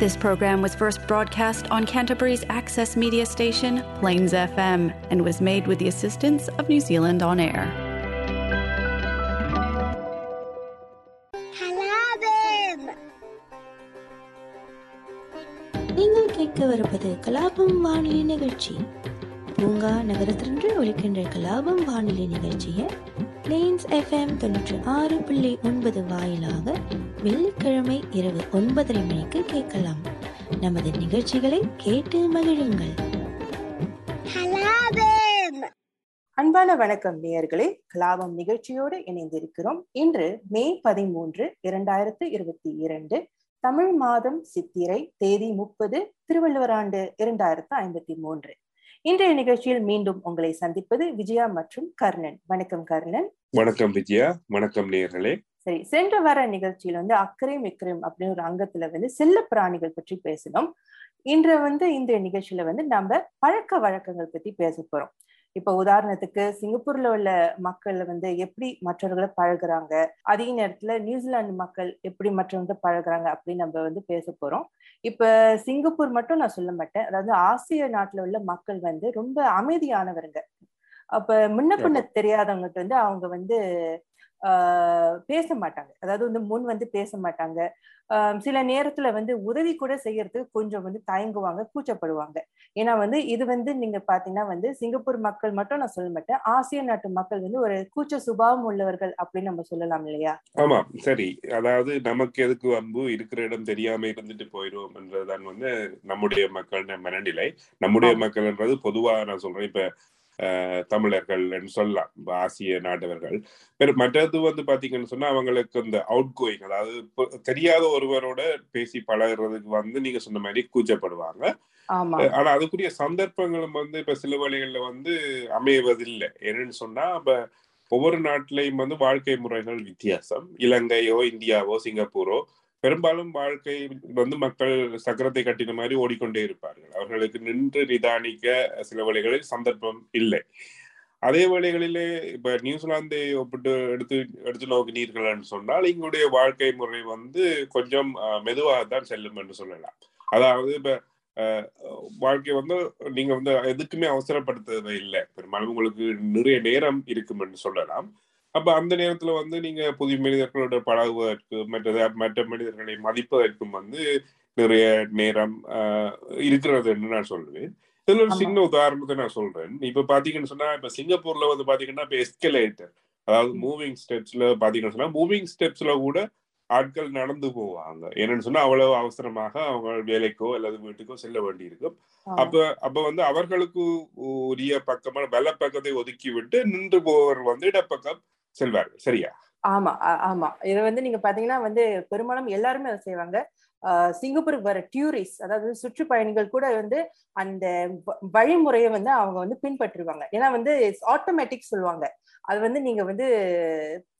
This program was first broadcast on Canterbury's access media station, Plains FM, and was made with the assistance of New Zealand On Air. கலாபம் நீங்கள் கேட்கவிருப்பது கலாபம் வானொலி நிகழ்ச்சி பூங்கா நகரத்திலிருந்து ஒலிக்கின்ற கலாபம் வானொலி நிகழ்ச்சியை பிளேன்ஸ் எஃப்எம் தொண்ணூற்றி ஆறு புள்ளி ஒன்பது வாயிலாக வெள்ளிக்கிழமை இரவு ஒன்பதரை மணிக்கு கேட்கலாம். நமது நிகழ்ச்சிகளை கேட்டு மகிழுங்கள். அன்பான வணக்கம் நேயர்களே. கலாபம் நிகழ்ச்சியோடு இணைந்திருக்கிறோம். இன்று மே பதிமூன்று இரண்டாயிரத்து இருபத்தி இரண்டு தமிழ் மாதம் சித்திரை தேதி முப்பது திருவள்ளுவர் ஆண்டு இரண்டாயிரத்து ஐம்பத்தி மூன்று. இன்றைய நிகழ்ச்சியில் மீண்டும் உங்களை சந்திப்பது விஜயா மற்றும் கர்ணன். வணக்கம் கர்ணன். வணக்கம் விஜயா. வணக்கம் நேர்களே சரி சென்ற வார நிகழ்ச்சியில் வந்து அக்கறையும் இக்கரையும் அப்படின்னு ஒரு அங்கத்துல வந்து செல்ல பிராணிகள் பற்றி பேசினோம். இன்று வந்து இந்த நிகழ்ச்சியில வந்து நம்ம பழக்க வழக்கங்கள் பத்தி பேச போறோம். இப்ப உதாரணத்துக்கு சிங்கப்பூர்ல உள்ள மக்கள் வந்து எப்படி மற்றவர்களை பழகுறாங்க அதே நேரத்துல நியூசிலாந்து மக்கள் எப்படி மற்றவங்க பழகுறாங்க அப்படின்னு நம்ம வந்து பேச போறோம். இப்ப சிங்கப்பூர் மட்டும் நான் சொல்ல மாட்டேன். அதாவது ஆசிய நாட்டுல உள்ள மக்கள் வந்து ரொம்ப அமைதியானவருங்க. அப்ப முன்ன பின்ன தெரியாதவங்ககிட்ட வந்து அவங்க வந்து பேச மாட்டாங்க அதாவது வந்து முன் வந்து பேச மாட்டாங்க சில நேரத்துல வந்து உதவி கூட செய்யறதுக்கு கொஞ்சம் வந்து தயங்குவாங்க கூச்சப்படுவாங்க. ஏன்னா வந்து இது வந்து நீங்க பாத்தீங்கன்னா வந்து சிங்கப்பூர் மக்கள் மட்டும் நான் சொல்ல மாட்டேன். ஆசிய நாட்டு மக்கள் வந்து ஒரு கூச்ச சுபாவம் உள்ளவர்கள் அப்படின்னு நம்ம சொல்லலாம் இல்லையா? ஆமா சரி. அதாவது நமக்கு எதுக்கு வம்பு இருக்கிற இடம் தெரியாம இருந்துட்டு போயிடும் என்றதுதான் வந்து நம்முடைய மக்கள் மனநிலை. நம்முடைய. மக்கள்ன்றது பொதுவா நான் சொல்றேன். இப்ப தமிழர்கள் என்று சொல்லலாம் ஆசிய நாட்டவர்கள். பெரு மற்றது வந்து பாத்தீங்கன்னு சொன்னா அவங்களுக்கு இந்த அவுட் கோயிங் அதாவது தெரியாத ஒருவரோட பேசி பழகுறதுக்கு வந்து நீங்க சொன்ன மாதிரி கூச்சப்படுவாங்க. ஆனா அதுக்குரிய சந்தர்ப்பங்களும் வந்து இப்ப சில வழிகள்ல வந்து அமைவதில்லை. என்னன்னு சொன்னா இப்ப ஒவ்வொரு நாட்டிலையும் வந்து வாழ்க்கை முறைகள் வித்தியாசம். இலங்கையோ இந்தியாவோ சிங்கப்பூரோ பெரும்பாலும் வாழ்க்கை வந்து மக்கள் சக்கரத்தை கட்டின மாதிரி ஓடிக்கொண்டே இருப்பார்கள். அவர்களுக்கு நின்று நிதானிக்க சில வழிகளில் சந்தர்ப்பம் இல்லை. அதே வேளைகளிலே இப்ப நியூசிலாந்தை ஒப்பிட்டு எடுத்து எடுத்து நோக்கினீர்கள்னு சொன்னால் இங்களுடைய வாழ்க்கை முறை வந்து கொஞ்சம் மெதுவாகத்தான் செல்லும் என்று சொல்லலாம். அதாவது இப்ப அஹ், வாழ்க்கை வந்து நீங்க வந்து எதுக்குமே அவசரப்படுத்துறது இல்லை பெரும்பாலும் உங்களுக்கு நிறைய நேரம் இருக்கும் என்று சொல்லலாம். அப்ப அந்த நேரத்துல வந்து நீங்க புதிய மனிதர்களோட பழகுவதற்கு மற்ற மற்ற மனிதர்களை மதிப்பதற்கும் வந்து நிறைய நேரம் ஆஹ், இருக்கிறதுன்னு நான் சொல்லுவேன் இதுல ஒரு. சின்ன உதாரணத்தை நான் சொல்றேன். இப்ப பாத்தீங்கன்னு சொன்னா இப்ப சிங்கப்பூர்ல வந்து பாத்தீங்கன்னா இப்ப எஸ்கலேட்டர் அதாவது மூவிங் ஸ்டெப்ஸ்ல பாத்தீங்கன்னு சொன்னா மூவிங் ஸ்டெப்ஸ்ல கூட ஆட்கள் நடந்து போவாங்க. என்னன்னு சொன்னா அவ்வளவு அவசரமாக அவங்க வேலைக்கோ அல்லது வீட்டுக்கோ செல்ல வேண்டியிருக்கும். ஆமா. அப்ப அப்ப வந்து அவர்களுக்கு உரிய பக்கமான வல பக்கத்தை ஒதுக்கி விட்டு நின்று போவர் வந்து இடப்பக்கம் செல்வார்கள். சரியா? ஆமா ஆமா. இது வந்து நீங்க பாத்தீங்கன்னா வந்து பெரும்பாலும் எல்லாருமே அதை செய்வாங்க. ஆஹ் சிங்கப்பூருக்கு வர டூரிஸ்ட் அதாவது சுற்றுப்பயணிகள் கூட வந்து அந்த வழிமுறையை வந்து அவங்க வந்து பின்பற்றுவாங்க. ஏன்னா வந்து ஆட்டோமேட்டிக் சொல்லுவாங்க. அது வந்து நீங்க வந்து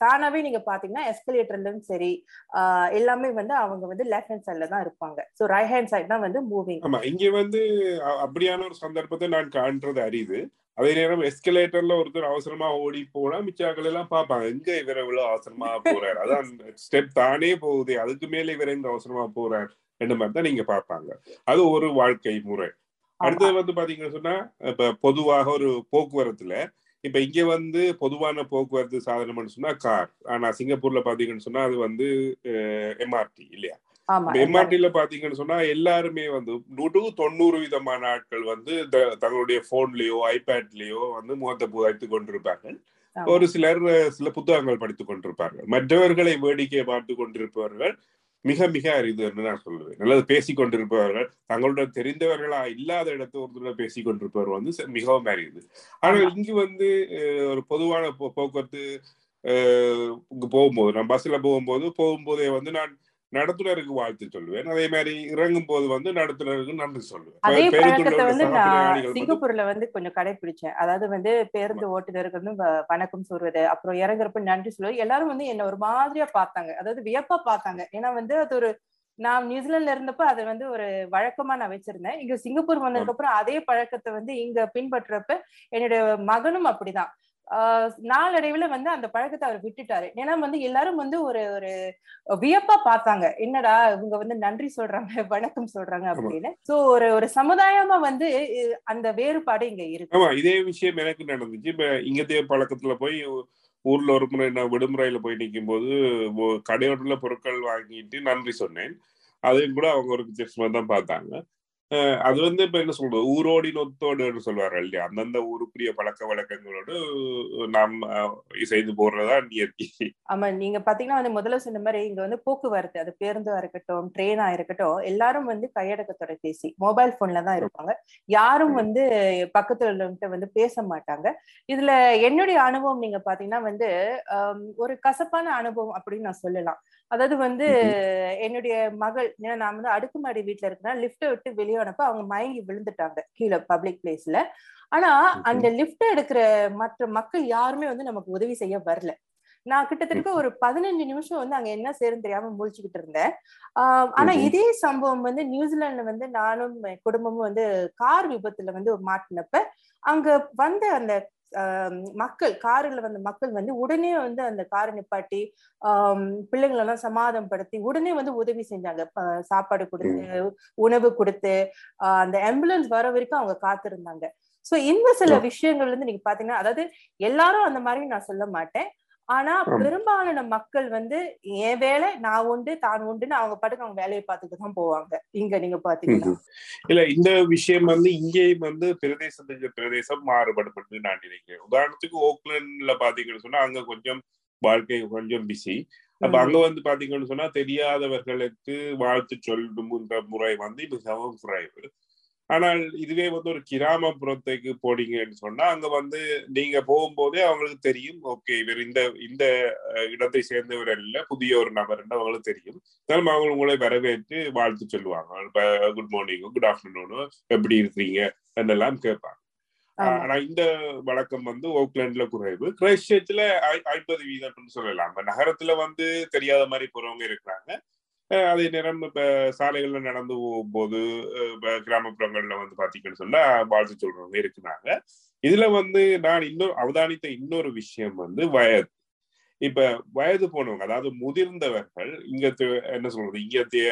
தானாவே நீங்க பாத்தீங்கன்னா எஸ்கலேட்டர்லயும் சரி ஆஹ் எல்லாமே வந்து அவங்க வந்து லெஃப்ட் ஹேண்ட் சைட்ல தான் இருப்பாங்க. ஸோ ரைட் ஹேண்ட் சைட் தான் வந்து மூவிங் ஆமா இங்க வந்து அப்படியான ஒரு சந்தர்ப்பத்தை நான் காண்றது அரிது. அதே நேரம் எஸ்கலேட்டர்ல ஒருத்தர் அவசரமா ஓடி போனா மிச்சாக்கள் எல்லாம் பார்ப்பாங்க. எங்க இவர் இவ்வளவு அவசரமா போறாரு? அதான் ஸ்டெப் தானே போகுது. அதுக்கு மேல இவர் எங்க அவசரமா போறார்? என்ற மாதிரி தான் நீங்க பார்ப்பாங்க. அது ஒரு வாழ்க்கை முறை. அடுத்தது வந்து பாத்தீங்கன்னு சொன்னா இப்ப பொதுவாக ஒரு போக்குவரத்துல இப்ப இங்க வந்து பொதுவான போக்குவரத்து சாதனம்னு சொன்னா கார் ஆனா சிங்கப்பூர்ல பாத்தீங்கன்னு சொன்னா அது வந்து எம்ஆர்டி இல்லையா? எம்ஆர்டில பாத்தீங்கன்னு சொன்னா எல்லாருமே வந்து நூறு தொண்ணூறு விதமான ஆட்கள் வந்து தங்களுடைய போன்லயோ ஐபேட்லயோ வந்து முகத்தை புதைத்து கொண்டிருப்பார்கள். ஒரு சிலர் சில புத்தகங்கள் படித்துக் கொண்டிருப்பார்கள் மற்றவர்களை வேடிக்கை பார்த்து கொண்டிருப்பவர்கள் மிக மிக அரிது என்று நான் சொல்லுவேன் அல்லது பேசிக் கொண்டிருப்பவர்கள் தங்களுடன் தெரிந்தவர்களா இல்லாத இடத்து ஒருத்தர் பேசிக் கொண்டிருப்பவர் வந்து மிகவும் அரிது ஆனால். இங்கு வந்து ஒரு பொதுவான போக்குவரத்து போகும்போது நான் பஸ்ல போகும்போது போகும்போதே வந்து நான் நடத்துனருக்கு வாழ்த்து சொல்லுவேன். அதே மாதிரி இறங்கும் போது வந்து நடத்துனருக்கு நன்றி சொல்லுவேன். அதே பழக்கத்தை வந்து நான் சிங்கப்பூர்ல வந்து கொஞ்சம் கடைபிடிச்சேன் அதாவது வந்து பேருந்து ஓட்டுநருக்கு வந்து வணக்கம் சொல்றது அப்புறம் இறங்குறப்ப நன்றி சொல்வது எல்லாரும் வந்து என்ன ஒரு மாதிரியா பார்த்தாங்க. அதாவது வியப்பா பார்த்தாங்க. ஏன்னா வந்து அது ஒரு நான் நியூசிலாந்துல இருந்தப்ப அதை வந்து ஒரு வழக்கமா நான் வச்சிருந்தேன். இங்க சிங்கப்பூர் வந்ததுக்கு அப்புறம் அதே பழக்கத்தை வந்து இங்க பின்பற்றப்ப என்னுடைய மகனும் அப்படிதான். நாளடைவுல வந்து அந்த பழக்கத்தை அவர் விட்டுட்டாரு. ஏன்னா வந்து எல்லாரும் வந்து ஒரு ஒரு வியப்பா பார்த்தாங்க. என்னடா இவங்க வந்து நன்றி சொல்றாங்க வணக்கம் சொல்றாங்க அப்படின்னு. சோ ஒரு ஒரு சமுதாயமா வந்து அந்த வேறுபாடு இங்க இருக்கு. ஆமா இதே விஷயம் எனக்கு நடந்துச்சு. இப்ப இங்கத்தைய பழக்கத்துல போய் ஊர்ல ஒரு முறை நான் விடுமுறையில போய் நிற்கும் போது கடையோட்டுல பொருட்கள் வாங்கிட்டு நன்றி சொன்னேன். அதையும் கூட அவங்க ஒரு வித்தியாசமா தான் பார்த்தாங்க. அது வந்து இப்ப என்ன சொல்றது? ஊரோடி நொத்தோடுன்னு சொல்லுவாங்க இல்லையா? அந்தந்த ஊருக்குரிய பழக்க வழக்கங்களோடு நாம் செய்து போடுறதா நியத்தி. ஆமா நீங்க பாத்தீங்கன்னா வந்து முதல்ல சொன்ன மாதிரி இங்க வந்து போக்குவரத்து அது பேருந்தா இருக்கட்டும் ட்ரெயினா இருக்கட்டும் எல்லாரும் வந்து கையடக்க தொலைபேசி மொபைல் போன்ல தான் இருப்பாங்க. யாரும் வந்து பக்கத்துல உள்ளவங்கிட்ட வந்து பேச மாட்டாங்க. இதுல என்னுடைய அனுபவம் நீங்க பாத்தீங்கன்னா வந்து ஒரு கசப்பான அனுபவம் அப்படின்னு நான் சொல்லலாம். அதாவது வந்து என்னுடைய மகள் நான் வந்து அடுக்குமாடி வீட்டுல இருக்கேன் லிஃப்ட்டை விட்டு வெளியே அனுப்ப அவங்க மயங்கி விழுந்துட்டாங்க கீழே பப்ளிக் பிளேஸ்ல ஆனா அந்த லிஃப்ட் எடுக்கிற மற்ற மக்கள் யாருமே வந்து நமக்கு உதவி செய்ய வரல. நான் கிட்டத்தட்ட ஒரு பதினஞ்சு நிமிஷம் வந்து அங்க என்ன சேரும் தெரியாம முழிச்சுக்கிட்டு இருந்தேன். ஆனா. இதே சம்பவம் வந்து நியூசிலாந்துல வந்து நானும் குடும்பமும் வந்து கார் விபத்துல வந்து மாட்டினப்ப அங்க வந்த அந்த மக்கள் கார்ல வந்த மக்கள் வந்து உடனே வந்து அந்த காரை நிப்பாட்டி ஆஹ் பிள்ளைங்களை எல்லாம் சமாதானப்படுத்தி உடனே வந்து உதவி செஞ்சாங்க. சாப்பாடு கொடுத்து உணவு கொடுத்து அந்த ஆம்புலன்ஸ் வர வரைக்கும் அவங்க காத்திருந்தாங்க. சோ இந்த சில. விஷயங்கள் வந்து நீங்க பாத்தீங்கன்னா அதாவது எல்லாரும் அந்த மாதிரி நான் சொல்ல மாட்டேன். ஆனா. பெரும்பாலான மக்கள் வந்து என் வேலை நான் உண்டு தான் உண்டுன்னு அவங்க பாட்டுக்கு அவங்க வேலையை பார்த்துட்டு தான் போவாங்க. இங்க நீங்க பாத்தீங்கன்னா. இல்ல இந்த விஷயம் வந்து இங்கேயும் வந்து பிரதேசத்துக்கு பிரதேசம் மாறுபடுபட்டு நான் நினைக்கிறேன். உதாரணத்துக்கு ஓக்லாண்ட்ல பாத்தீங்கன்னு சொன்னா அங்க கொஞ்சம் வாழ்க்கை கொஞ்சம் பிஸி அப்ப. அங்க வந்து பாத்தீங்கன்னு சொன்னா தெரியாதவர்களுக்கு வாழ்த்து சொல்லுன்ற முறை வந்து மிகவும் குறைவு. ஆனால் இதுவே வந்து ஒரு கிராமப்புறத்துக்கு போனீங்கன்னு சொன்னா அங்க வந்து நீங்க போகும்போதே அவங்களுக்கு தெரியும். ஓகே இவர் இந்த இந்த இடத்தை சேர்ந்தவர் அல்ல புதிய ஒரு நபர் அவங்களுக்கு தெரியும். இருந்தாலும் அவங்க உங்களை வரவேற்று வாழ்த்து சொல்லுவாங்க. குட் மார்னிங் குட் ஆஃப்டர்நூன் எப்படி இருக்கிறீங்க? என்றெல்லாம் கேட்பாங்க. ஆனா இந்த வழக்கம் வந்து ஓக்லாண்ட்ல குறைவு. கிரைஸ்ட் சர்ச்ல ஐம்பது வீதம்னு சொல்லலாம். நகரத்துல வந்து தெரியாத மாதிரி போறவங்க இருக்கிறாங்க. அதே நேரம் இப்ப சாலைகள்ல நடந்து போகும்போது கிராமப்புறங்கள்ல வந்து பாத்தீங்கன்னு சொன்னா வாழ்த்து சொல்றவங்க இருக்கிறாங்க. இதுல வந்து நான் இன்னொரு அவதானித்த இன்னொரு விஷயம் வந்து வயது. இப்ப வயது போனவங்க அதாவது முதிர்ந்தவர்கள் இங்க என்ன சொல்றது இங்கத்திய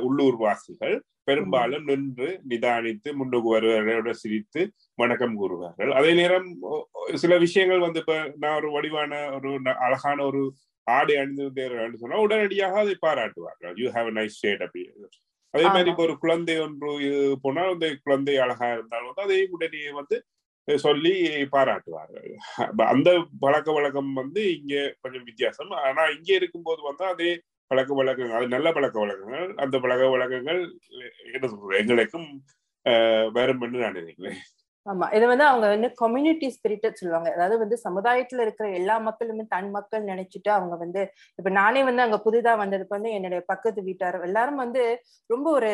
உள்ளூர் வாசிகள் பெரும்பாலும் நின்று நிதானித்து முன்னுக்கு வருவர்களோட சிரித்து வணக்கம் கூறுவார்கள். அதே நேரம் சில விஷயங்கள் வந்து இப்ப நான் ஒரு வடிவான ஒரு அழகான ஒரு ஆடை அணிந்திருந்தேன் சொன்னா உடனடியாக அதை பாராட்டுவார்கள். யூ ஹாவ் நைஸ் ஷேட் அப்படி அதே மாதிரி. இப்ப ஒரு குழந்தை ஒன்று இது போனால் அந்த குழந்தை அழகா இருந்தாலும் வந்து அதை உடனே வந்து சொல்லி பாராட்டுவார்கள். அந்த பழக்க வழக்கம் வந்து இங்க கொஞ்சம் வித்தியாசம். ஆனா இங்க இருக்கும்போது வந்து அதே பழக்க வழக்கங்கள் அது நல்ல பழக்க வழக்கங்கள். அந்த பழக்க வழக்கங்கள் என்ன சொல்றது? எங்களுக்கும் வரும் என்று நான் நினைக்கிறேன். ஆமா. இது வந்து அவங்க வந்து கம்யூனிட்டி ஸ்பிரிட்ட சொல்லுவாங்க. அதாவது வந்து சமுதாயத்துல இருக்கிற எல்லா மக்களுமே தன் மக்கள் நினைச்சிட்டு அவங்க வந்து இப்ப நானே வந்து அங்க புதிதா வந்ததுக்கு வந்து என்னுடைய பக்கத்து வீட்டார் எல்லாரும் வந்து ரொம்ப ஒரு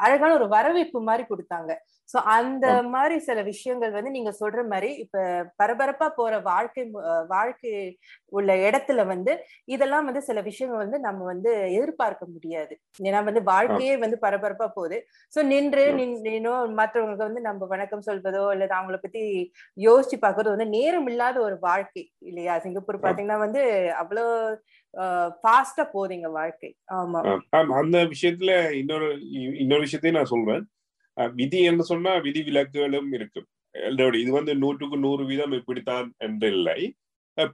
அழகான ஒரு வரவேற்பு மாதிரி கொடுத்தாங்க. சோ அந்த மாதிரி சில விஷயங்கள் வந்து நீங்க சொல்ற மாதிரி இப்ப பரபரப்பா போற வாழ்க்கை வாழ்க்கை உள்ள இடத்துல வந்து இதெல்லாம் வந்து சில விஷயங்கள் வந்து நம்ம வந்து எதிர்பார்க்க முடியாது. ஏன்னா வந்து வாழ்க்கையே வந்து பரபரப்பா போகுது. சோ நின்று. நின்னோ மற்றவங்களுக்கு வந்து நம்ம வணக்கம் சொல்வதோ இல்ல அவங்கள பத்தி யோசிச்சு பார்க்கறதோ வந்து நேரம் இல்லாத ஒரு வாழ்க்கை இல்லையா? சிங்கப்பூர் பாத்தீங்கன்னா வந்து அவ்வளோ ஃபாஸ்டா போகுதுங்க வாழ்க்கை. ஆமா. அந்த விஷயத்துல இன்னொரு இன்னொரு விஷயத்தையும் நான் சொல்றேன். விதி என்று சொன்னா விதி விலக்குகளும் இருக்கும். இது வந்து நூற்றுக்கு நூறு வீதம் இப்படித்தான் என்று இல்லை.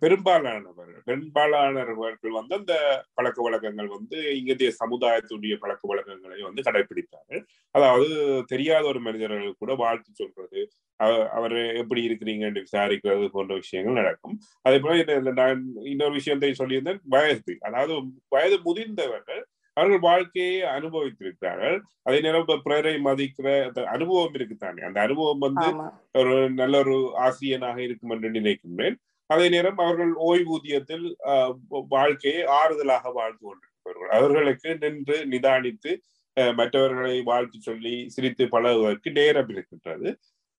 பெரும்பாலானவர்கள் பெரும்பாலானவர்கள் வந்து அந்த பழக்க வழக்கங்கள் வந்து இங்கத்திய சமுதாயத்துடைய பழக்க வழக்கங்களை வந்து கடைபிடித்தார்கள் அதாவது தெரியாத ஒரு மனிதர்கள் கூட வாழ்த்து சொல்றது அவர் எப்படி இருக்கிறீங்க என்று விசாரிக்கிறது போன்ற விஷயங்கள் நடக்கும். அதே போல இந்த- நான் இன்னொரு விஷயத்தை சொல்லியிருந்தேன் வயது. அதாவது வயது முதிர்ந்தவர்கள் அவர்கள் வாழ்க்கையை அனுபவித்திருக்கிறார்கள். அதே நேரம் இப்ப பிறரை மதிக்கிற அந்த அனுபவம் இருக்குத்தானே அந்த அனுபவம் வந்து ஒரு நல்ல ஒரு ஆசிரியனாக இருக்கும் என்று நினைக்கின்றேன். அதே நேரம் அவர்கள் ஓய்வூதியத்தில் வாழ்க்கையை ஆறுதலாக வாழ்ந்து கொண்டிருப்பார்கள் அவர்களுக்கு நின்று நிதானித்து மற்றவர்களை வாழ்த்து சொல்லி சிரித்து பழகுவதற்கு நேரம் இருக்கின்றது.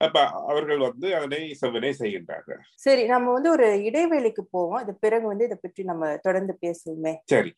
அப்ப அவர்கள் வந்து அதனை செவ்வனே செய்கின்றார்கள். சரி நம்ம வந்து ஒரு இடைவேளைக்கு போவோம். அது பிறகு வந்து இதை பற்றி நம்ம தொடர்ந்து பேசுவோமே. சரி.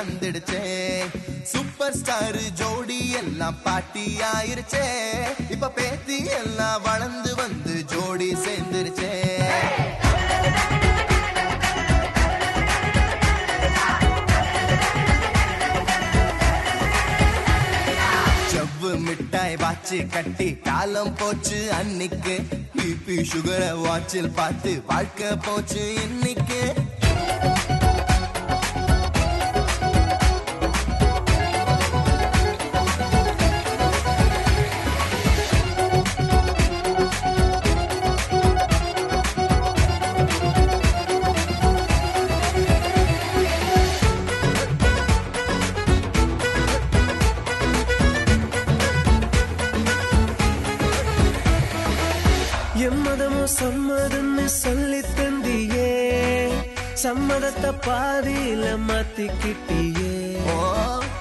வந்துடுச்சே. சூப்பர் ஸ்டார் ஜோடி எல்லாம் பாட்டி ஆயிருச்சே. இப்ப பேத்தி எல்லாம் வளர்ந்து வந்து ஜோடி சேர்ந்துருச்சே. செவ்வு மிட்டாய் வாச்சு கட்டி காலம் போச்சு அன்னைக்கு. பிபி சுகரை வாட்சில் பார்த்து வாழ்க்கை போச்சு இன்னைக்கு. பாதியில மாத்திக்கிட்டியே.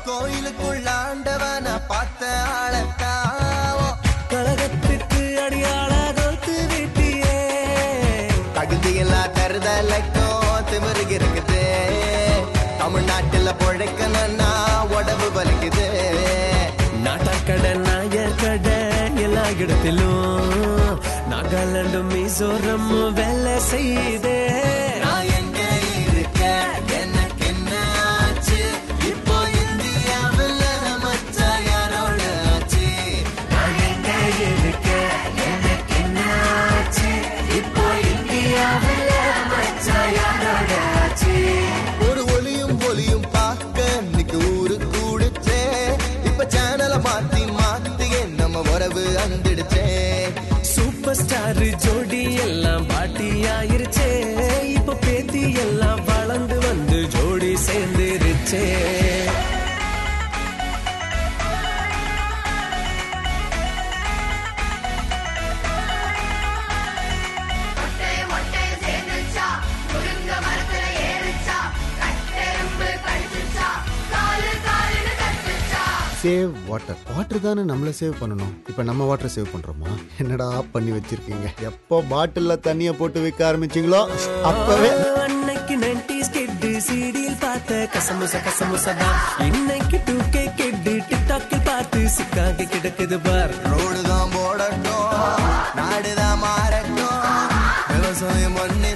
கோயிலுக்குள்ள ஆண்டவன பார்த்த ஆளத்தாவோ கழகத்துக்கு அடியாள தோத்து விட்டியே தகுதியில்லா தருதலைக்கும் திமிரு இருக்குது தமிழ்நாட்டுல பொழைக்கணும்னா உடம்பு வலிக்குது. நாட்டாக்கடை நாயக்கடை எல்லா இடத்திலும் நாகாலாந்து மிசோரம் வேலை செய்தே சூப்பர் ஸ்டார் ஜோடி எல்லாம் பாட்டியாயிருச்சே. இப்ப பேத்தி எல்லாம் வளர்ந்து சேவ் வாட்டர் வாட்டர் தானே நம்மள சேவ் பண்ணணும். இப்போ நம்ம வாட்டர் சேவ் பண்றோமா? என்னடா பண்ணி வச்சிருக்கீங்க? எப்போ பாட்டில்ல தண்ணிய போட்டு விற்க ஆரம்பிச்சீங்களோ அப்பவே அன்னைக்கு நைன்டிஸ் கிட்டு சீடியில் பார்த்த கசமுச கசமுசதான். இன்னைக்கு டூ கே கிட்டு டிக்டாக்கில் பார்த்து சிக்காகி கிடக்குது பார். ரோடு தான் போடட்டும் நாடுதான் மாறட்டும். விவசாயம் மண்ணித்தான்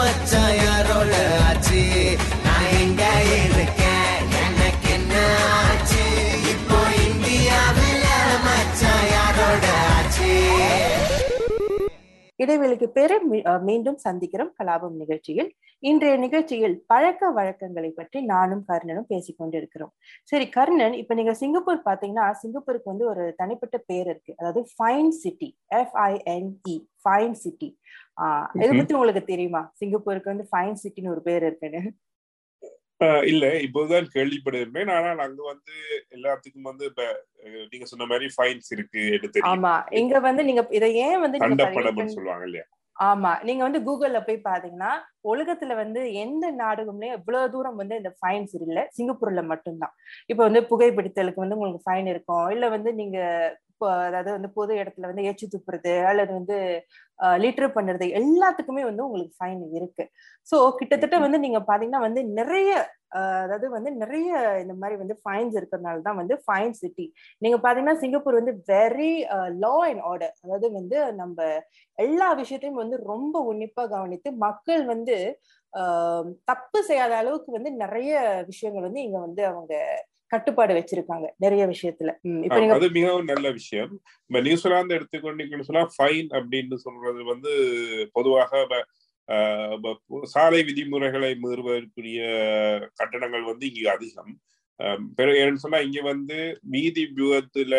மச்சான் யாரோட ஆச்சு நான் எங்க இருக்கேன்? எனக்கு என்ன ஆச்சு? இப்போ மச்சான் யாரோட ஆச்சு இடைவெளிக்கு பிற மீ- மீண்டும் சந்திக்கிறோம் கலாபம் நிகழ்ச்சியில். இன்றைய நிகழ்ச்சியில் பழக்க வழக்கங்களை பற்றி நானும் கர்ணனும் பேசிக் கொண்டிருக்கிறோம். சரி கர்ணன் இப்ப நீங்க சிங்கப்பூர் பாத்தீங்கன்னா சிங்கப்பூருக்கு வந்து ஒரு தனிப்பட்ட பேர் இருக்கு. அதாவது fine city F I N E fine city இதை பத்தி உங்களுக்கு தெரியுமா? சிங்கப்பூருக்கு வந்து ஃபைன் சிட்டின்னு ஒரு பேர் இருக்குன்னு. ஆஹ் இல்ல. இப்போதான் கேள்விப்படுகிறேன் ஆனால் அங்க வந்து எல்லாத்துக்கும் வந்து நீங்க சொன்ன மாதிரி ஃபைன்ஸ் இருக்கு ஆமா. இங்க வந்து நீங்க இதை ஏன் வந்து தண்டப்படம்னு சொல்லுவாங்க இல்லையா? ஆமா. நீங்க வந்து கூகுள்ல போய் பாத்தீங்கன்னா உலகத்துல வந்து எந்த நாடுகளுமே இவ்வளவு தூரம் வந்து இந்த ஃபைன்ஸ் இல்ல. சிங்கப்பூர்ல மட்டும்தான். இப்ப வந்து புகைப்பிடித்தலுக்கு வந்து உங்களுக்கு ஃபைன் இருக்கும் இல்ல வந்து நீங்க அதாவது வந்து பொது இடத்துல வந்து எச்சு துப்புறது அல்லது வந்து லிட்டர் பண்ணுறது எல்லாத்துக்குமே வந்து உங்களுக்கு ஃபைன் இருக்கு. சோ கிட்டத்தட்ட வந்து நீங்க பாத்தீங்கன்னா வந்து நிறைய அதாவது வந்து நிறைய இந்த மாதிரி வந்து ஃபைன்ஸ் இருக்கிறதுனால தான் வந்து ஃபைன் சிட்டி நீங்க பாத்தீங்கன்னா சிங்கப்பூர் வந்து வெரி லா அண்ட் ஆர்டர் அதாவது வந்து நம்ம எல்லா விஷயத்தையும் வந்து ரொம்ப உன்னிப்பா கவனித்து மக்கள் வந்து தப்பு செய்யாத அளவுக்கு வந்து நிறைய விஷயங்கள் வந்து இங்க வந்து அவங்க கட்டுப்பாடு வச்சிருக்காங்க நிறைய விஷயத்துல. அது மிகவும் நல்ல விஷயம். இப்ப நியூசிலாந்து எடுத்துக்கொண்டீங்கன்னு சொன்னா ஃபைன் அப்படின்னு சொல்றது வந்து பொதுவாக சாலை விதிமுறைகளை மீறுவதற்குரிய கட்டணங்கள் வந்து இங்க அதிகம். பிறகு சொன்னா இங்க வந்து வீதி விபத்துல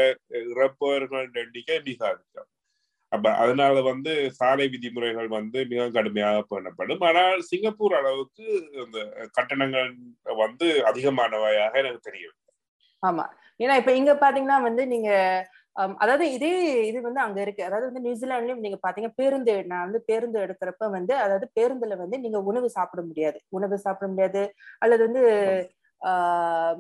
இறப்பவர்கள் எண்ணிக்கை மிக அதிகம். அப்ப அதனால வந்து சாலை விதிமுறைகள் வந்து மிக கடுமையாக பண்ணப்படும் ஆனால் சிங்கப்பூர் அளவுக்கு அந்த கட்டணங்கள் வந்து அதிகமானவையாக எனக்கு தெரியும் ஆமா. ஏன்னா இப்ப இங்க பாத்தீங்கன்னா வந்து நீங்க அதாவது இதே இது வந்து அங்க இருக்கு. அதாவது வந்து நியூசிலாந்துலயும் நீங்க பாத்தீங்க பேருந்து நான் வந்து பேருந்து எடுக்கிறப்ப வந்து அதாவது பேருந்துல வந்து நீங்க உணவு சாப்பிட முடியாது. உணவு சாப்பிட முடியாது. அல்லது வந்து ஆஹ்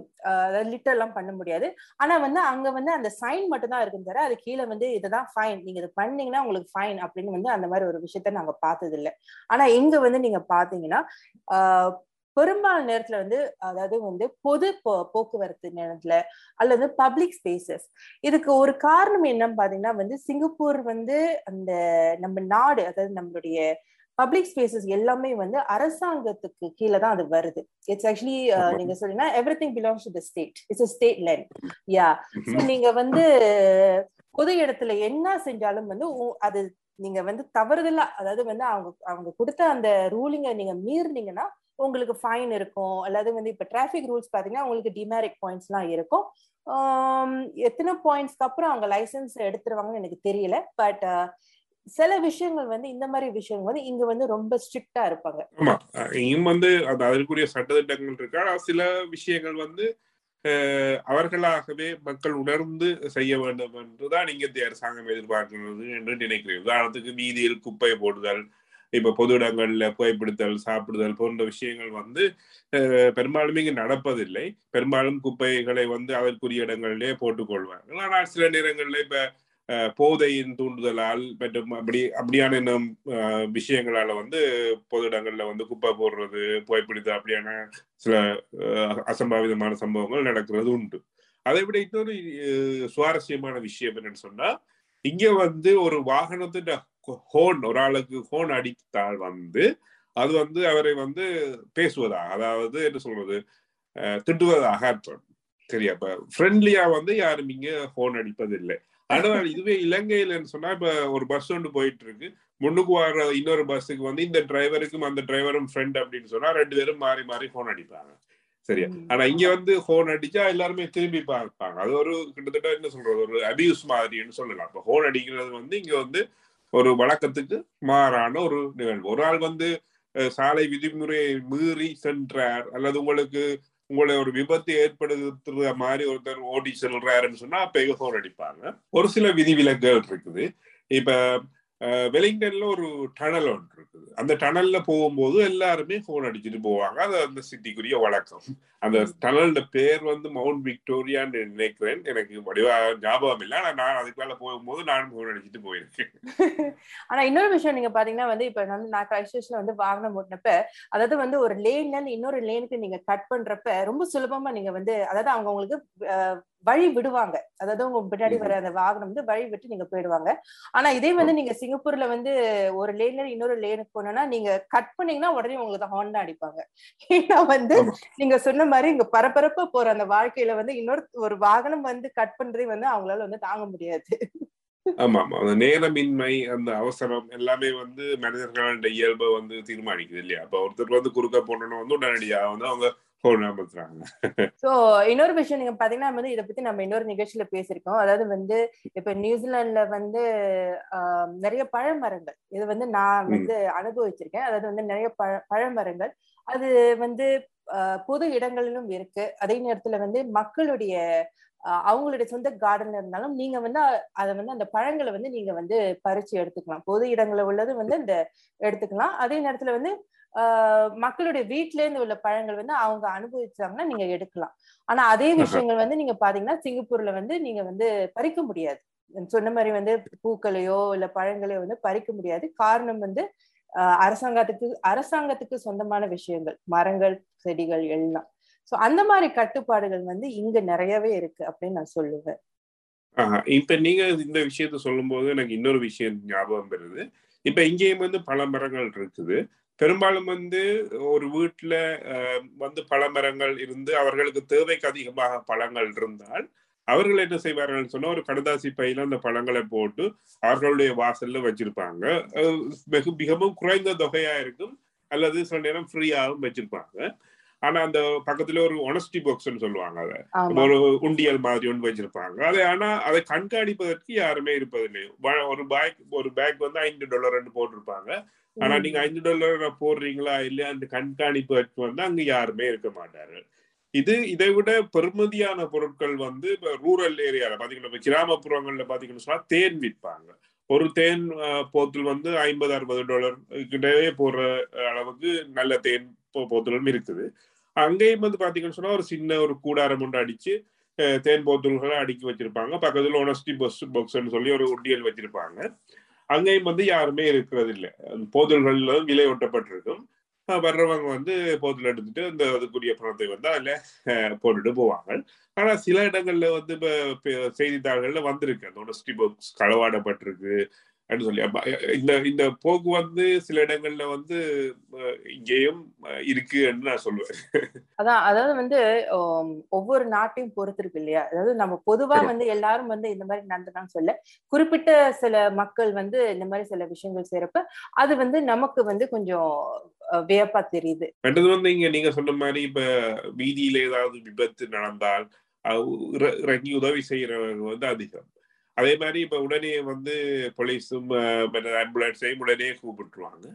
லிட்டர் எல்லாம் பண்ண முடியாது. ஆனா வந்து அங்க வந்து அந்த சைன் மட்டும் தான் இருக்கும் தவிர அது கீழே வந்து இதுதான் ஃபைன் நீங்க இது பண்ணீங்கன்னா உங்களுக்கு ஃபைன் அப்படின்னு வந்து அந்த மாதிரி ஒரு விஷயத்த நாங்க பார்த்தது இல்ல. ஆனா இங்க வந்து நீங்க பாத்தீங்கன்னா ஆஹ் பெரும்பாலான நேரத்துல வந்து அதாவது வந்து பொது போக்குவரத்து நேரத்துல அல்லது பப்ளிக் ஸ்பேசஸ் இதுக்கு ஒரு காரணம் என்னன்னு பாத்தீங்கன்னா வந்து சிங்கப்பூர் வந்து அந்த நம்ம நாடு அதாவது நம்மளுடைய பப்ளிக் ஸ்பேசஸ் எல்லாமே வந்து அரசாங்கத்துக்கு கீழே தான் அது வருது. இட்ஸ் ஆக்சுவலி ஆமா. நீங்க சொல்றீங்கன்னா everything belongs to the state it's state land yeah. நீங்க வந்து பொது இடத்துல என்ன செஞ்சாலும் வந்து அது நீங்க வந்து தவறுதலா அதாவது வந்து அவங்க அவங்க கொடுத்த அந்த ரூலிங்கை நீங்க மீறினீங்கன்னா உங்களுக்கு ஃபைன் இருக்கும். அல்லது வந்து இப்ப டிராஃபிக் ரூல்ஸ் பாத்தீங்கன்னா உங்களுக்கு டிமேரிக் பாயிண்ட்ஸ் எல்லாம் இருக்கும். ஆம், எத்தனை பாயிண்ட்ஸ்க்கு அப்புறம் அவங்க லைசன்ஸ் எடுத்துருவாங்கன்னு எனக்கு தெரியல. பட் சில விஷயங்கள் வந்து இந்த மாதிரி விஷயங்கள் வந்து இங்க வந்து ரொம்ப ஸ்ட்ரிக்டா இருப்பாங்க. ஆமா. இங்கும் வந்து அந்த அதற்குரிய சட்டத்திட்டங்கள் இருக்கு? ஆனா சில விஷயங்கள் வந்து அவர்களாகவே மக்கள் உணர்ந்து செய்ய வேண்டும் என்றுதான் நீங்க அரசாங்கம் எதிர்பார்க்கிறது என்று நினைக்கிறேன். உதாரணத்துக்கு வீதியில் குப்பை போடுதல் இப்ப பொது இடங்கள்ல புகைப்பிடித்தல் சாப்பிடுதல் போன்ற விஷயங்கள் வந்து பெரும்பாலும் இங்கு நடப்பதில்லை. பெரும்பாலும் குப்பைகளை வந்து அதற்குரிய இடங்களிலே போட்டுக்கொள்வார்கள். ஆனால் சில நேரங்களில் இப்ப போதையின் தூண்டுதலால் மற்றும் அப்படி அப்படியான இன்னும் விஷயங்களால வந்து பொது இடங்கள்ல வந்து குப்பை போடுறது புகைப்பிடித்து அப்படியான சில அசம்பாவிதமான சம்பவங்கள் நடக்கிறது உண்டு. அதை விட இன்னொரு சுவாரஸ்யமான விஷயம் என்னன்னு சொன்னா இங்க வந்து ஒரு வாகனத்தின் ஹோன் ஒரு ஆளுக்கு ஹோன் அடித்தால் வந்து அது வந்து அவரை வந்து பேசுவதாக அதாவது என்ன சொல்றது திட்டுவதாக அர்த்தம். சரியா? இப்ப ஃப்ரெண்ட்லியா வந்து யாரும் இங்க ஹோன் அடிப்பதில்லை. ஆனால் இதுவே இலங்கையிலன்னு சொன்னா இப்ப ஒரு பஸ் ஒன்று போயிட்டு இருக்கு முன்னுக்கு வர இன்னொரு பஸ்ஸுக்கு வந்து இந்த டிரைவருக்கும் அந்த டிரைவரும் ஃப்ரெண்ட் அப்படின்னு சொன்னா ரெண்டு பேரும் மாறி மாறி ஹோன் அடிப்பாங்க. சரியா. ஆனா இங்க வந்து ஹோன் அடிச்சா எல்லாருமே திரும்பி பார்ப்பாங்க. அது ஒரு கிட்டத்தட்ட என்ன சொல்றது ஒரு அபியூஸ் மாதிரின்னு சொல்லலாம். இப்ப ஹோன் அடிக்கிறது வந்து இங்க வந்து ஒரு வழக்கத்துக்கு மாறான ஒரு நிகழ்வு. ஒரு ஆள் வந்து சாலை விதிமுறையை மீறி சென்றார் அல்லது உங்களுக்கு உங்களை ஒரு விபத்து ஏற்படுத்துற மாதிரி ஒருத்தர் ஓடி செல்றாருன்னு சொன்னா அப்ப அடிப்பாங்க? ஒரு சில விதிவிலக்குகள் இருக்குது. இப்ப வெலிங்டன்ல ஒரு டனல் ஒன்று இருக்குது அந்த டனல்ல போகும்போது எல்லாருமே ஃபோன் அடிச்சுட்டு போவாங்க. அது அந்த சிட்டிக்குரிய வழக்கம். அந்த டனல்ல பேர் வந்து மவுண்ட் விக்டோரியான்னு நினைக்கிறேன். எனக்கு வடிவா ஞாபகம் இல்லை. ஆனா நான் அதுக்குள்ள போகும்போது நானும் ஃபோன் அடிச்சுட்டு போயிருக்கேன். ஆனா இன்னொரு விஷயம் நீங்க பாத்தீங்கன்னா வந்து இப்ப வந்து நான் கிரைஸ்டர்ஸ்ல வந்து வாகனம் ஓட்டினப்ப அதாவது வந்து ஒரு லேன்ல இருந்து இன்னொரு லேனுக்கு நீங்க கட் பண்றப்ப ரொம்ப சுலபமா நீங்க வந்து அதாவது அவங்க உங்களுக்கு வழி விடுவாங்க. அதாவது உங்க பின்னாடி வர அந்த வாகனம் வந்து வழி விட்டு நீங்க போயிடுவாங்க. ஆனா இதே வந்து நீங்க சிங்கப்பூர்ல வந்து ஒரு லேன்ல இன்னொரு லேனுக்கு போனோம்னா நீங்க கட் பண்ணீங்கன்னா உடனே உங்களுக்கு ஹார்ன் தான் அடிப்பாங்க. ஏன்னா வந்து. நீங்க சொன்ன மாதிரி இங்க பரபரப்பா போற அந்த வாழ்க்கையில வந்து இன்னொரு ஒரு வாகனம் வந்து கட் பண்றதே வந்து அவங்களால வந்து தாங்க முடியாது. ஆமா ஆமா அந்த நேரமின்மை அந்த அவசரம் எல்லாமே வந்து மனிதர்களோட இயல்பை வந்து தீர்மானிக்குது இல்லையா? அப்ப ஒருத்தர் வந்து குறுக்க போனோம்னா வந்து உடனடியாக வந்து அவங்க ஃபோன் அமர்த்துறாங்க சோ இன்னொரு விஷயம் நீங்க பாத்தீங்கன்னா வந்து இதை பத்தி நம்ம இன்னொரு நிகழ்ச்சியில பேசியிருக்கோம். அதாவது வந்து இப்ப நியூசிலாந்துல வந்து நிறைய பழமரங்கள். இது வந்து நான். வந்து அனுபவிச்சிருக்கேன். அதாவது வந்து நிறைய பழ பழமரங்கள். அது வந்து பொது இடங்களிலும் இருக்கு. அதே நேரத்துல வந்து மக்களுடைய அவங்களுடைய சொந்த கார்டன்ல இருந்தாலும் நீங்க வந்து அதை வந்து அந்த பழங்களை வந்து நீங்க வந்து பறிச்சு எடுத்துக்கலாம். பொது இடங்கள்ல உள்ளது வந்து இந்த எடுத்துக்கலாம். அதே நேரத்துல வந்து மக்களுடைய வீட்ல இருந்து உள்ள பழங்கள் வந்து அவங்க அனுபவிச்சாங்கன்னா நீங்க எடுக்கலாம். ஆனா அதே விஷயங்கள் வந்து நீங்க பாத்தீங்கன்னா சிங்கப்பூர்ல வந்து நீங்க வந்து பறிக்க முடியாது. சொன்ன மாதிரி வந்து பூக்களையோ இல்ல பழங்களையோ வந்து பறிக்க முடியாது. காரணம் வந்து அரசாங்கத்துக்கு அரசாங்கத்துக்கு சொந்தமான விஷயங்கள். மரங்கள் செடிகள் எல்லாம். சோ அந்த மாதிரி கட்டுப்பாடுகள் வந்து இங்க நிறையவே இருக்கு அப்படின்னு நான் சொல்லுவேன். இப்ப நீங்க இந்த விஷயத்த சொல்லும்போது எனக்கு இன்னொரு விஷயம் ஞாபகம் வருது. இப்ப இங்கேயும் வந்து பல மரங்கள் இருக்குது. பெரும்பாலும் வந்து ஒரு வீட்டுல வந்து பல மரங்கள் இருந்து அவர்களுக்கு தேவைக்கு அதிகமாக பழங்கள் இருந்தால் அவர்கள் என்ன செய்வார்கள் சொன்னா ஒரு கடதாசி பையில அந்த பழங்களை போட்டு அவர்களுடைய வாசல்ல வச்சிருப்பாங்க. வெகு மிகவும் குறைந்த தொகையா இருக்கும். அல்லது சில நேரம் ஃப்ரீயாகவும் வச்சிருப்பாங்க. ஆனா அந்த பக்கத்துல ஒரு ஒனஸ்டி பாக்ஸ்ன்னு சொல்லுவாங்க அதை. ஒரு உண்டியல் மாதிரி ஒன்று வச்சிருப்பாங்க. அதை ஆனா அதை கண்காணிப்பதற்கு யாருமே இருப்பதில்லை ஒரு பேக் ஒரு பேக் வந்து ஐந்து டாலர் போட்டிருப்பாங்க. ஆனா நீங்க ஐந்து டாலர் போடுறீங்களா இல்லையா அந்த கண்காணிப்பதற்கு வந்து அங்க யாருமே இருக்க மாட்டார்கள். இது இதை விட பெருமதியான பொருட்கள் வந்து இப்ப ரூரல் ஏரியால பாத்தீங்கன்னா இப்ப கிராமப்புறங்கள்ல பாத்தீங்கன்னு தேன் விற்பாங்க. ஒரு தேன் போத்தல் வந்து ஐம்பது அறுபது டாலர் கிட்டவே போடுற அளவுக்கு நல்ல தேன் போத்தலும் இருக்குது. அங்கேயும் வந்து பாத்தீங்கன்னு சொன்னா ஒரு சின்ன ஒரு கூடாரம் ஒன்று அடிச்சு தேன் போத்தல்களை அடுக்கி வச்சிருப்பாங்க. பக்கத்துல ஒனஸ்டி பஸ் பாக்ஸ்ன்னு சொல்லி ஒரு ஒட்டியல் வச்சிருப்பாங்க. அங்கேயும் வந்து யாருமே இருக்கிறது இல்லை போதல்கள்ல விலை ஒட்டப்பட்டிருக்கும். வர்றவங்க வந்து போதல் எடுத்துட்டு இந்த அதுக்குரிய பணத்தை வந்து அதுல போட்டுட்டு போவாங்க. ஆனா சில இடங்கள்ல வந்து இப்போ செய்தித்தாள்களில் செய்தித்தாள்கள்ல வந்திருக்கு. அந்த ஒனஸ்டி பாக்ஸ் களவாடப்பட்டிருக்கு. அப்படின்னு சொல்லி. இந்த இந்த போக்கு வந்து சில இடங்கள்ல வந்து இங்கேயும் அஹ், இருக்குன்னு நான் சொல்லுவேன். அதான் அதாவது வந்து ஒவ்வொரு நாட்டையும் பொறுத்து இருக்கு இல்லையா? அதாவது நம்ம பொதுவா. வந்து எல்லாரும் வந்து இந்த மாதிரி நடந்துட்டான்னு சொல்ல. குறிப்பிட்ட சில மக்கள் வந்து இந்த மாதிரி சில விஷயங்கள் செய்யறப்ப அது வந்து நமக்கு வந்து கொஞ்சம் வியப்பா தெரியுது. மற்றது வந்து இங்க நீங்க சொன்ன மாதிரி இப்ப வீதியில ஏதாவது விபத்து நடந்தால் இறங்கி உதவி செய்யறவங்க வந்து அதிகம். அதே மாதிரி இப்ப உடனே வந்து போலீஸும் ஆம்புலன்ஸையும் உடனே கூப்பிட்டுருவாங்க.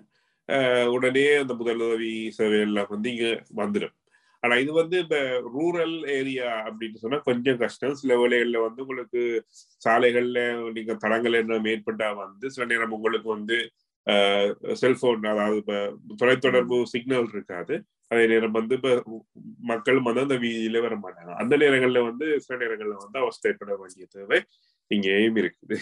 உடனே அந்த முதலுதவி சேவை எல்லாம் வந்து இங்க வந்துடும் ஆனா இது வந்து இப்ப ரூரல் ஏரியா அப்படின்னு சொன்னா கொஞ்சம் கஷ்டம். சில வேளைகள்ல வந்து உங்களுக்கு சாலைகள்ல நீங்க தடங்கள் என்ன மேற்பட்டா வந்து சில நேரம் உங்களுக்கு வந்து செல்போன் அதாவது இப்ப தொலைத்தொடர்பு சிக்னல் இருக்காது. அதே நேரம் வந்து இப்ப மக்களும் வந்து அந்த வீதியில வர மாட்டாங்க. அந்த நேரங்கள்ல வந்து சில நேரங்கள்ல வந்து அவஸ்தைப்பட வேண்டிய தேவை. இங்கேயும் இருக்குது.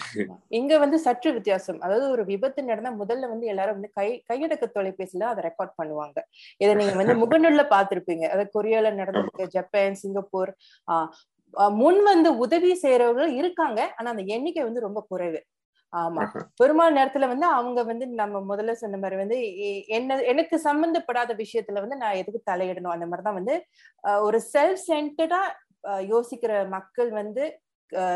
இங்க வந்து சற்று வித்தியாசம். அதாவது ஒரு விபத்து நடந்தா முதல்ல வந்து எல்லாரும் வந்து கை கையடக்க தொலைபேசியில அதை ரெக்கார்ட் பண்ணுவாங்க. இதை நீங்க வந்து முகநூல்ல பார்த்திருப்பீங்க. அதாவது கொரியால நடந்திருக்கு ஜப்பான் சிங்கப்பூர் முன் வந்து உதவி செய்யறவங்க இருக்காங்க. ஆனா அந்த எண்ணிக்கை வந்து ரொம்ப குறைவு. ஆமா. பெரும்பாலும் நேரத்துல வந்து அவங்க வந்து நம்ம முதல்ல சொன்ன மாதிரி வந்து என்ன எனக்கு சம்பந்தப்படாத விஷயத்துல வந்து நான் எதுக்கு தலையிடணும்? அந்த மாதிரிதான் வந்து ஒரு செல்ஃப் சென்டர்டா யோசிக்கிற மக்கள் வந்து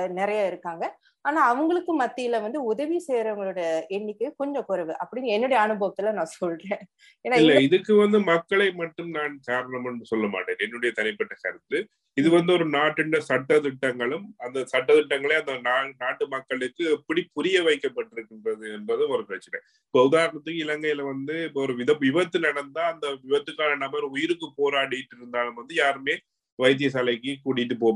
நிறைய இருக்காங்க. ஆனா அவங்களுக்கு மத்தியில வந்து உதவி செய்யறவங்களோட எண்ணிக்கை கொஞ்சம் குறைவு அப்படின்னு என்னுடைய அனுபவத்துல நான் சொல்றேன். இல்ல இதுக்கு வந்து மக்களை மட்டும் நான் காரணம்னு சொல்ல மாட்டேன். என்னுடைய தனிப்பட்ட கருத்து. இது வந்து ஒரு நாட்டின் சட்ட திட்டங்களும் அந்த சட்ட திட்டங்களே அந்த நாட்டு மக்களுக்கு எப்படி புரிய வைக்கப்பட்டிருக்கின்றது என்பது ஒரு பிரச்சனை. இப்போ உதாரணத்துக்கு இலங்கையில வந்து இப்போ ஒரு வித விபத்து நடந்தா அந்த விபத்துக்கான நபர் உயிருக்கு போராடிட்டு இருந்தாலும் வந்து யாருமே வைத்தியசாலைக்கு கூட்டிட்டு போக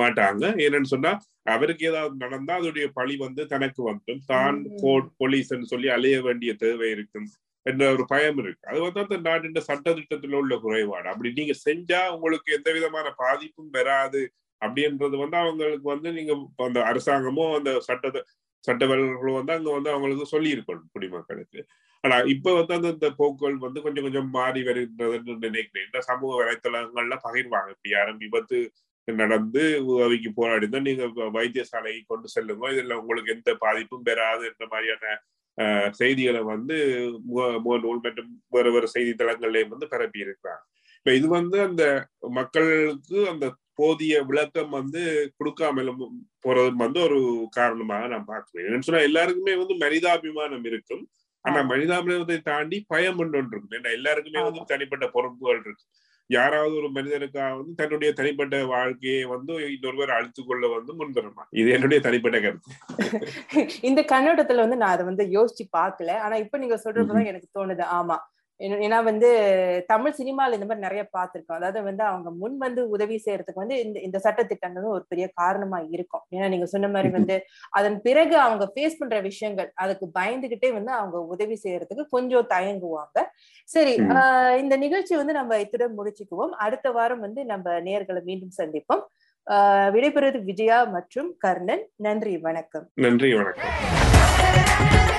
மாட்டாங்க. ஏன்னு சொன்னா அவருக்கு ஏதாவது நடந்தா அதோடைய பழி வந்து தனக்கு வந்துடும் தான். கோர்ட் போலீஸ்ன்னு சொல்லி அலைய வேண்டிய தேவை இருக்கும் என்ற ஒரு பயம் இருக்கு. அது வந்து அந்த நாட்டின் சட்ட திட்டத்துல உள்ள குறைபாடு. அப்படி நீங்க செஞ்சா உங்களுக்கு எந்த விதமான பாதிப்பும் வராது அப்படின்றது வந்து அவங்களுக்கு வந்து நீங்க அந்த அரசாங்கமோ அந்த சட்ட சட்டவர்களும் வந்து அங்க வந்து அவங்களுக்கு சொல்லி இருக்கணும் குடிமக்களுக்கு. ஆனா இப்ப வந்து அந்த இந்த போக்குகள் வந்து கொஞ்சம் கொஞ்சம் மாறி வருகின்றதுன்னு நினைக்கிறேன். இந்த சமூக வலைத்தளங்கள்ல பகிர்வாங்க. இப்படி யாரும் விபத்து நடந்து உதவிக்கு போராடினா நீங்க வைத்தியசாலைக்கு கொண்டு செல்லுங்க. இதுல உங்களுக்கு எந்த பாதிப்பும் பெறாது என்ற மாதிரியான செய்திகளை வந்து முகநூல் மற்றும் வேறு வேறு செய்தித்தளங்கள்லயும் வந்து பரப்பி இருக்கிறாங்க. இப்ப இது வந்து அந்த மக்களுக்கு அந்த போதிய விளக்கம் வந்து கொடுக்காமலும் போறது வந்து ஒரு காரணமாக நான் பார்க்கிறேன். சொன்னா எல்லாருக்குமே வந்து மனிதாபிமானம் இருக்கும். ஆனா. மனிதாபிமானத்தை தாண்டி பயம் ஒன்று இருக்கும் ஏன்னா எல்லாருக்குமே வந்து தனிப்பட்ட பொறுப்புகள் இருக்கு. யாராவது ஒரு மனிதனுக்காக வந்து தன்னுடைய தனிப்பட்ட வாழ்க்கையை வந்து இன்னொருவர் அழித்து கொள்ள வந்து முன்வருமா இது என்னுடைய தனிப்பட்ட கருத்து. இந்த கண்ணோட்டத்துல வந்து நான் அதை வந்து யோசிச்சு பார்க்கல. ஆனா இப்ப நீங்க சொல்றப்பதான் எனக்கு தோணுது. ஆமா. ஏன்னா- வந்து தமிழ் சினிமால இந்த மாதிரி நிறைய பார்த்திருக்கோம். அதாவது வந்து அவங்க முன் வந்து உதவி செய்யறதுக்கு வந்து இந்த இந்த சட்டத்திட்டங்களும் ஒரு பெரிய காரணமா இருக்கும். ஏன்னா நீங்க சொன்ன மாதிரி வந்து அதன் பிறகு அவங்க ஃபேஸ் பண்ற விஷயங்கள் அதுக்கு பயந்துகிட்டே வந்து அவங்க உதவி செய்யறதுக்கு கொஞ்சம் தயங்குவாங்க. சரி இந்த நிகழ்ச்சி வந்து நம்ம இத்துடன் முடிச்சுக்குவோம். அடுத்த வாரம் வந்து நம்ம நேயர்களை மீண்டும் சந்திப்போம். ஆஹ் விடைபெறுவது விஜயா மற்றும் கர்ணன். நன்றி வணக்கம். நன்றி வணக்கம்.